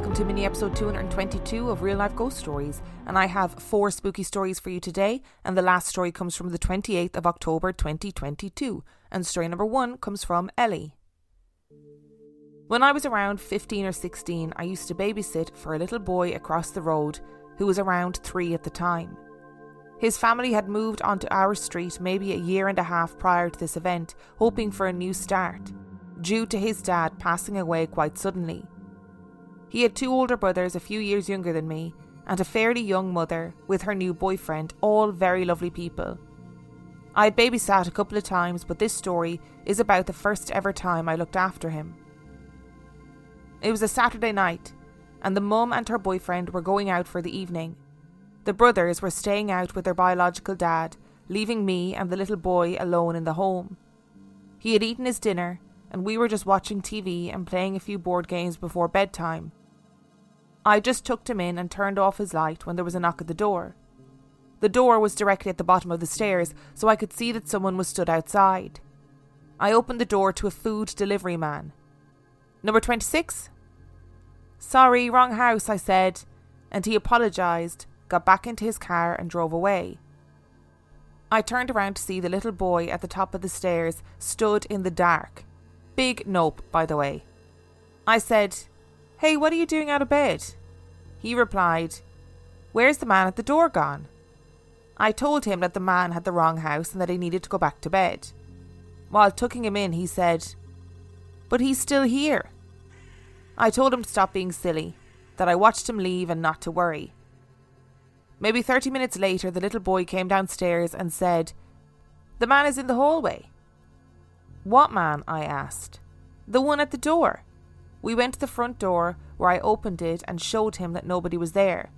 Welcome to mini episode 222 of Real Life Ghost Stories. And I have four spooky stories for you today. And the last story comes from the 28th of October 2022. And story number one comes from Ellie. When I was around 15 or 16, I used to babysit for a little boy across the road who was around three at the time. His family had moved onto our street maybe a year and a half prior to this event, hoping for a new start, due to his dad passing away quite suddenly. He had two older brothers a few years younger than me, and a fairly young mother with her new boyfriend, all very lovely people. I had babysat a couple of times, but this story is about the first ever time I looked after him. It was a Saturday night, and the mum and her boyfriend were going out for the evening. The brothers were staying out with their biological dad, leaving me and the little boy alone in the home. He had eaten his dinner, and we were just watching TV and playing a few board games before bedtime. I just tucked him in and turned off his light when there was a knock at the door. The door was directly at the bottom of the stairs, so I could see that someone was stood outside. I opened the door to a food delivery man. Number 26? Sorry, wrong house, I said, and he apologised, got back into his car, and drove away. I turned around to see the little boy at the top of the stairs stood in the dark. Big nope, by the way. I said, Hey, what are you doing out of bed? He replied, Where's the man at the door gone? I told him that the man had the wrong house and that he needed to go back to bed. While tucking him in, he said, But he's still here. I told him to stop being silly, that I watched him leave and not to worry. Maybe 30 minutes later, the little boy came downstairs and said, The man is in the hallway. What man? I asked. The one at the door. We went to the front door, where I opened it and showed him that nobody was there.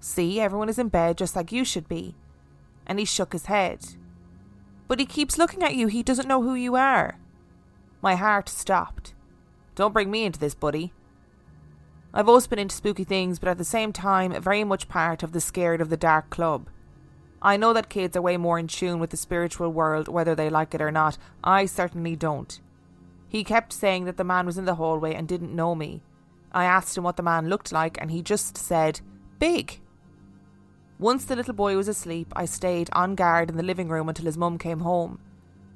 See, everyone is in bed just like you should be. And he shook his head. But he keeps looking at you, he doesn't know who you are. My heart stopped. Don't bring me into this, buddy. I've always been into spooky things, but at the same time, very much part of the Scared of the Dark Club. I know that kids are way more in tune with the spiritual world, whether they like it or not. I certainly don't. He kept saying that the man was in the hallway and didn't know me. I asked him what the man looked like, and he just said, Big. Once the little boy was asleep, I stayed on guard in the living room until his mum came home.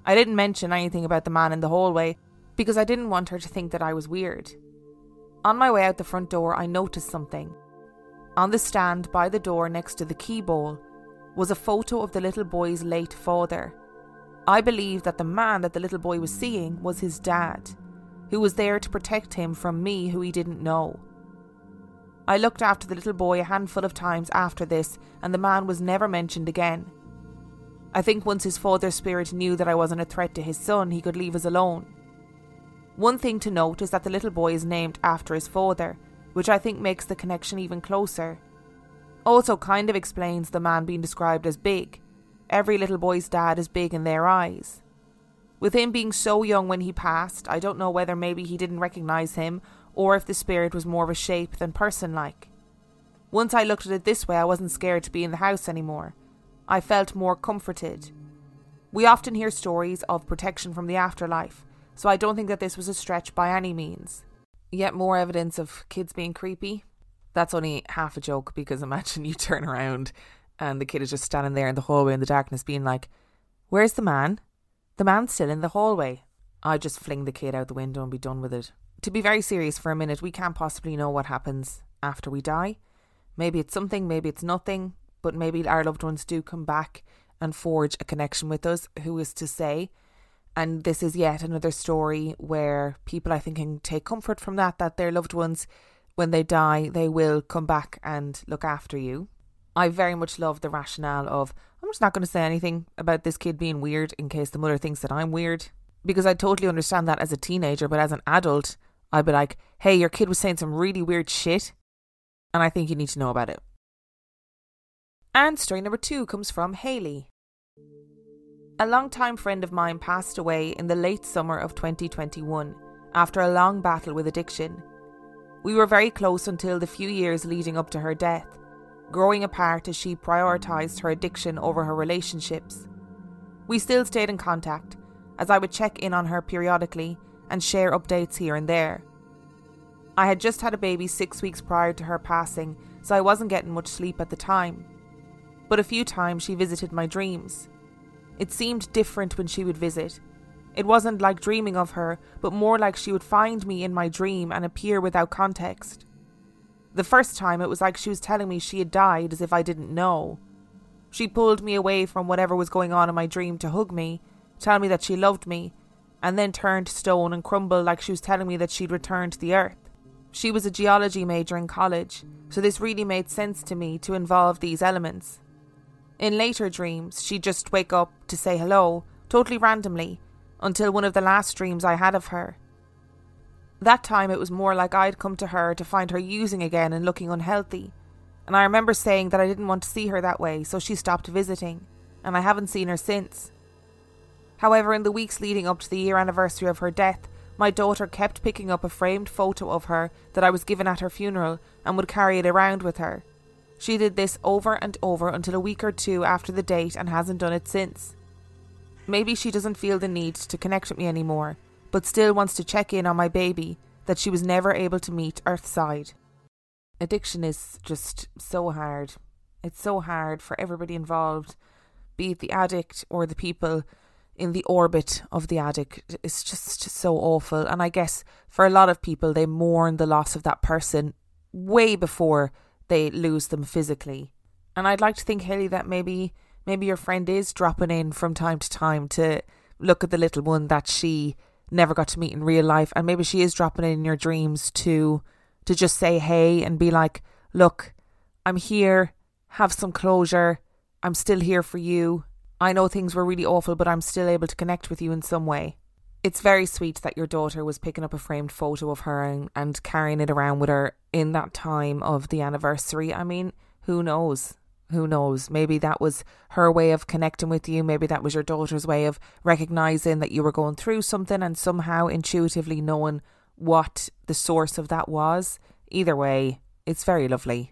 I didn't mention anything about the man in the hallway because I didn't want her to think that I was weird. On my way out the front door, I noticed something. On the stand by the door next to the key bowl was a photo of the little boy's late father. I believe that the man that the little boy was seeing was his dad, who was there to protect him from me who he didn't know. I looked after the little boy a handful of times after this, and the man was never mentioned again. I think once his father's spirit knew that I wasn't a threat to his son, he could leave us alone. One thing to note is that the little boy is named after his father, which I think makes the connection even closer. Also, kind of explains the man being described as big, Every little boy's dad is big in their eyes. With him being so young when he passed, I don't know whether maybe he didn't recognise him or if the spirit was more of a shape than person like. Once I looked at it this way, I wasn't scared to be in the house anymore. I felt more comforted. We often hear stories of protection from the afterlife, so I don't think that this was a stretch by any means. Yet more evidence of kids being creepy. That's only half a joke because imagine you turn around and the kid is just standing there in the hallway in the darkness, being like, Where's the man? The man's still in the hallway. I just fling the kid out the window and be done with it. To be very serious for a minute, we can't possibly know what happens after we die. Maybe it's something, maybe it's nothing, but maybe our loved ones do come back and forge a connection with us. Who is to say? And this is yet another story where people, I think, can take comfort from that, that their loved ones, when they die, they will come back and look after you. I very much love the rationale of, I'm just not going to say anything about this kid being weird in case the mother thinks that I'm weird. Because I totally understand that as a teenager, but as an adult, I'd be like, hey, your kid was saying some really weird shit, and I think you need to know about it. And story number two comes from Hayley. A long-time friend of mine passed away in the late summer of 2021 after a long battle with addiction. We were very close until the few years leading up to her death, growing apart as she prioritised her addiction over her relationships. We still stayed in contact, as I would check in on her periodically and share updates here and there. I had just had a baby six weeks prior to her passing, so I wasn't getting much sleep at the time. But a few times she visited my dreams. It seemed different when she would visit. It wasn't like dreaming of her, but more like she would find me in my dream and appear without context. The first time it was like she was telling me she had died as if I didn't know. She pulled me away from whatever was going on in my dream to hug me, tell me that she loved me, and then turned to stone and crumble like she was telling me that she'd returned to the earth. She was a geology major in college, so this really made sense to me to involve these elements. In later dreams, she'd just wake up to say hello, totally randomly, until one of the last dreams I had of her. That time it was more like I'd come to her to find her using again and looking unhealthy, and I remember saying that I didn't want to see her that way, so she stopped visiting, and I haven't seen her since. However, in the weeks leading up to the year anniversary of her death, my daughter kept picking up a framed photo of her that I was given at her funeral and would carry it around with her. She did this over and over until a week or two after the date and hasn't done it since. Maybe she doesn't feel the need to connect with me anymore, but still wants to check in on my baby that she was never able to meet Earthside. Addiction is just so hard. It's so hard for everybody involved, be it the addict or the people in the orbit of the addict. It's just, so awful. And I guess for a lot of people, they mourn the loss of that person way before they lose them physically. And I'd like to think, Hayley, that maybe maybe your friend is dropping in from time to time to look at the little one that she never got to meet in real life, and maybe she is dropping in your dreams to to just say hey and be like, look, I'm here, have some closure, I'm still here for you. I know things were really awful, but I'm still able to connect with you in some way. It's very sweet that your daughter was picking up a framed photo of her and, and carrying it around with her in that time of the anniversary. I mean, who knows? Who knows? Maybe that was her way of connecting with you. Maybe that was your daughter's way of recognizing that you were going through something and somehow intuitively knowing what the source of that was. Either way, it's very lovely.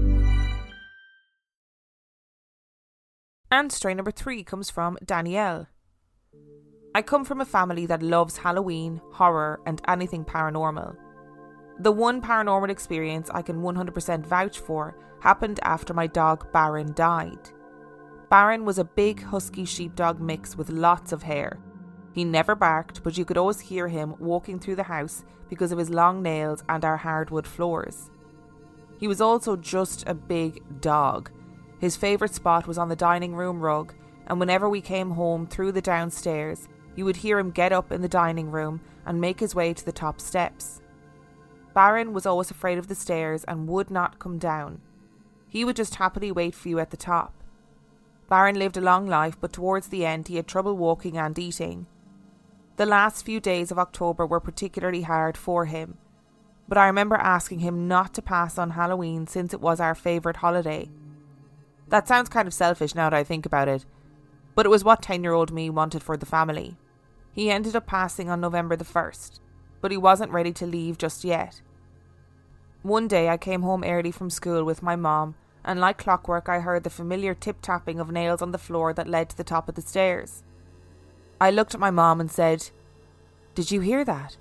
And story number three comes from Danielle. I come from a family that loves Halloween, horror, and anything paranormal. The one paranormal experience I can 100% vouch for happened after my dog Baron died. Baron was a big husky sheepdog mix with lots of hair. He never barked, but you could always hear him walking through the house because of his long nails and our hardwood floors. He was also just a big dog. His favourite spot was on the dining room rug, and whenever we came home through the downstairs, you would hear him get up in the dining room and make his way to the top steps. Baron was always afraid of the stairs and would not come down. He would just happily wait for you at the top. Baron lived a long life, but towards the end he had trouble walking and eating. The last few days of October were particularly hard for him, but I remember asking him not to pass on Halloween since it was our favourite holiday. That sounds kind of selfish now that I think about it, but it was what 10 year old me wanted for the family. He ended up passing on November the 1st, but he wasn't ready to leave just yet. One day I came home early from school with my mom, and like clockwork, I heard the familiar tip tapping of nails on the floor that led to the top of the stairs. I looked at my mom and said, Did you hear that?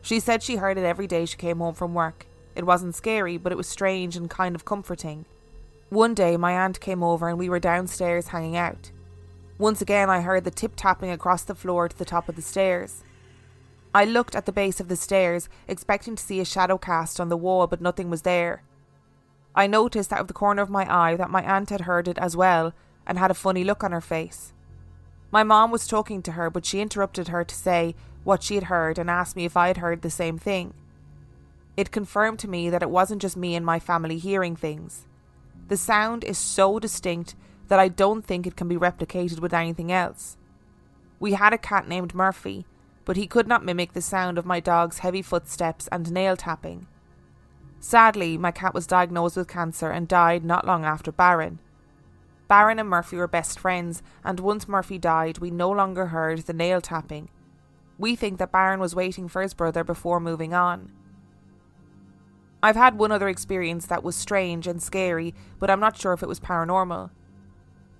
She said she heard it every day she came home from work. It wasn't scary, but it was strange and kind of comforting. One day, my aunt came over and we were downstairs hanging out. Once again, I heard the tip tapping across the floor to the top of the stairs. I looked at the base of the stairs, expecting to see a shadow cast on the wall, but nothing was there. I noticed out of the corner of my eye that my aunt had heard it as well and had a funny look on her face. My mom was talking to her, but she interrupted her to say what she had heard and asked me if I had heard the same thing. It confirmed to me that it wasn't just me and my family hearing things. The sound is so distinct that I don't think it can be replicated with anything else. We had a cat named Murphy, but he could not mimic the sound of my dog's heavy footsteps and nail tapping. Sadly, my cat was diagnosed with cancer and died not long after Baron. Baron and Murphy were best friends, and once Murphy died, we no longer heard the nail tapping. We think that Baron was waiting for his brother before moving on. I've had one other experience that was strange and scary, but I'm not sure if it was paranormal.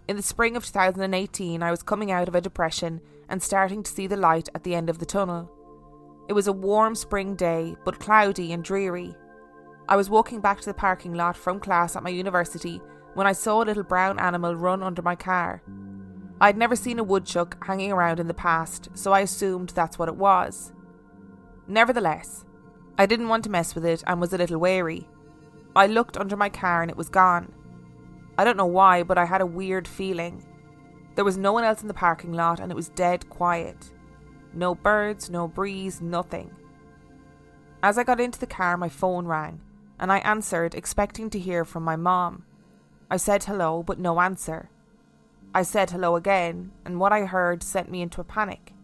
In the spring of 2018, I was coming out of a depression and starting to see the light at the end of the tunnel. It was a warm spring day, but cloudy and dreary. I was walking back to the parking lot from class at my university when I saw a little brown animal run under my car. I'd never seen a woodchuck hanging around in the past, so I assumed that's what it was. Nevertheless, I didn't want to mess with it and was a little wary. I looked under my car and it was gone. I don't know why, but I had a weird feeling. There was no one else in the parking lot and it was dead quiet. No birds, no breeze, nothing. As I got into the car, my phone rang, and I answered, expecting to hear from my mom. I said hello, but no answer. I said hello again, and what I heard sent me into a panic.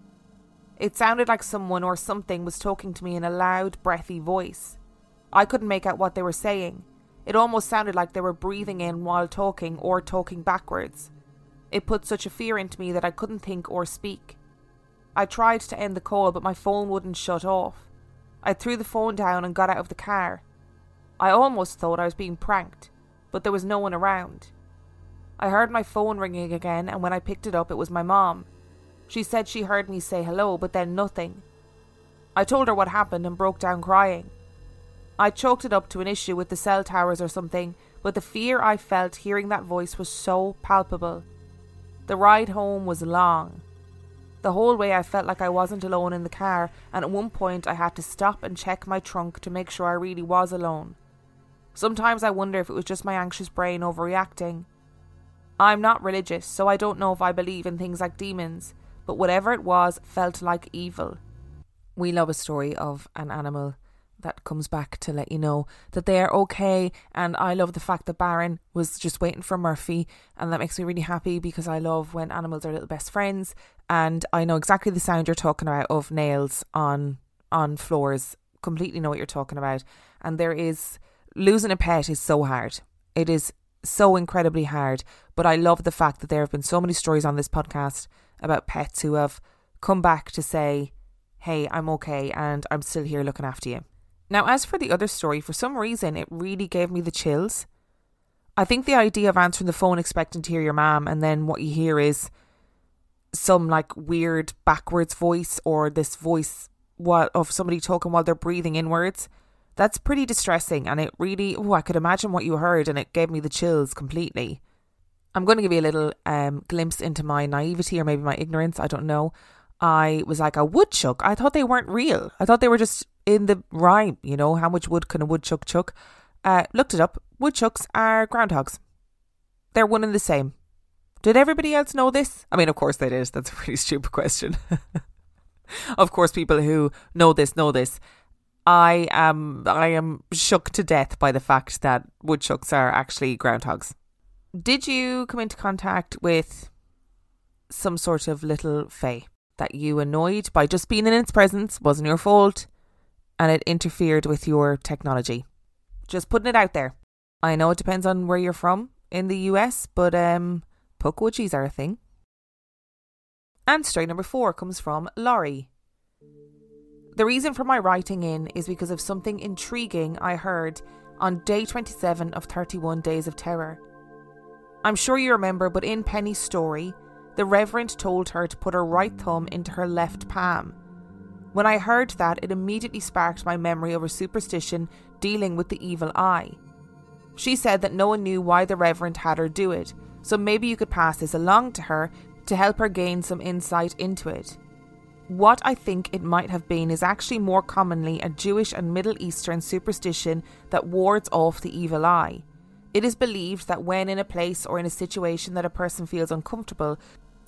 It sounded like someone or something was talking to me in a loud, breathy voice. I couldn't make out what they were saying, it almost sounded like they were breathing in while talking or talking backwards. It put such a fear into me that I couldn't think or speak. I tried to end the call, but my phone wouldn't shut off. I threw the phone down and got out of the car. I almost thought I was being pranked, but there was no one around. I heard my phone ringing again, and when I picked it up, it was my mom. She said she heard me say hello, but then nothing. I told her what happened and broke down crying. I chalked it up to an issue with the cell towers or something, but the fear I felt hearing that voice was so palpable. The ride home was long. The whole way I felt like I wasn't alone in the car, and at one point I had to stop and check my trunk to make sure I really was alone. Sometimes I wonder if it was just my anxious brain overreacting. I'm not religious, so I don't know if I believe in things like demons, but whatever it was felt like evil. We love a story of an animal that comes back to let you know that they are okay. And I love the fact that Baron was just waiting for Murphy, and that makes me really happy because I love when animals are little best friends. And I know exactly the sound you're talking about of nails on on floors. Completely know what you're talking about. And there is losing a pet is so hard. It is so incredibly hard. But I love the fact that there have been so many stories on this podcast about pets who have come back to say, Hey, I'm okay and I'm still here looking after you. Now, as for the other story, for some reason it really gave me the chills. I think the idea of answering the phone expecting to hear your mom and then what you hear is some like weird backwards voice or this voice what of somebody talking while they're breathing inwards. That's pretty distressing and it really oh I could imagine what you heard and it gave me the chills completely. I'm going to give you a little um, glimpse into my naivety or maybe my ignorance, I don't know. I was like a woodchuck. I thought they weren't real. I thought they were just in the rhyme, you know, how much wood can a woodchuck chuck? Uh, looked it up. Woodchucks are groundhogs. They're one and the same. Did everybody else know this? I mean, of course they did. That's a pretty stupid question. of course, people who know this know this. I am I am shook to death by the fact that woodchucks are actually groundhogs. Did you come into contact with some sort of little fae that you annoyed by just being in its presence wasn't your fault and it interfered with your technology? Just putting it out there. I know it depends on where you're from in the US, but um pukwudgies are a thing. And story number four comes from Lori. The reason for my writing in is because of something intriguing I heard on day 27 of 31 Days of Terror. I'm sure you remember, but in Penny's story, the Reverend told her to put her right thumb into her left palm. When I heard that, it immediately sparked my memory of a superstition dealing with the evil eye. She said that no one knew why the Reverend had her do it, so maybe you could pass this along to her to help her gain some insight into it. What I think it might have been is actually more commonly a Jewish and Middle Eastern superstition that wards off the evil eye. It is believed that when in a place or in a situation that a person feels uncomfortable,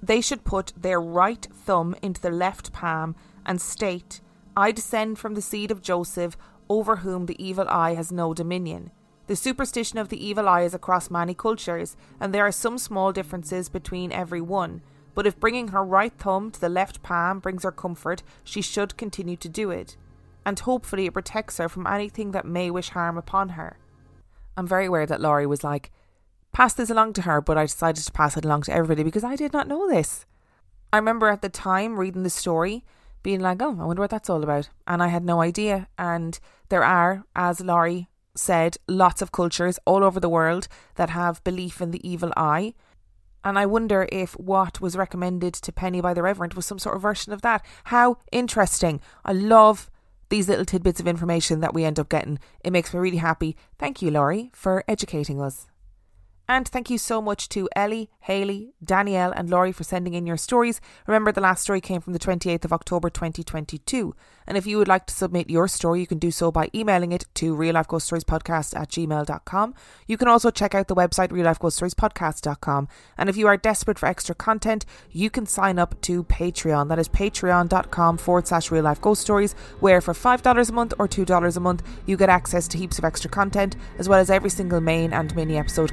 they should put their right thumb into the left palm and state, I descend from the seed of Joseph, over whom the evil eye has no dominion. The superstition of the evil eye is across many cultures, and there are some small differences between every one. But if bringing her right thumb to the left palm brings her comfort, she should continue to do it. And hopefully it protects her from anything that may wish harm upon her. I'm very aware that Lori was like, pass this along to her, but I decided to pass it along to everybody because I did not know this. I remember at the time reading the story, being like, oh, I wonder what that's all about. And I had no idea. And there are, as Lori said, lots of cultures all over the world that have belief in the evil eye. And I wonder if what was recommended to Penny by the Reverend was some sort of version of that. How interesting. I love these little tidbits of information that we end up getting. It makes me really happy. Thank you, Lori, for educating us. And thank you so much to Ellie, Hayley, Danielle, and Lori for sending in your stories. Remember, the last story came from the 28th of October 2022. And if you would like to submit your story, you can do so by emailing it to real life ghost stories podcast at gmail.com. You can also check out the website real life ghost stories podcast.com. And if you are desperate for extra content, you can sign up to Patreon. That is patreon.com forward slash real life ghost stories, where for $5 a month or $2 a month, you get access to heaps of extra content, as well as every single main and mini episode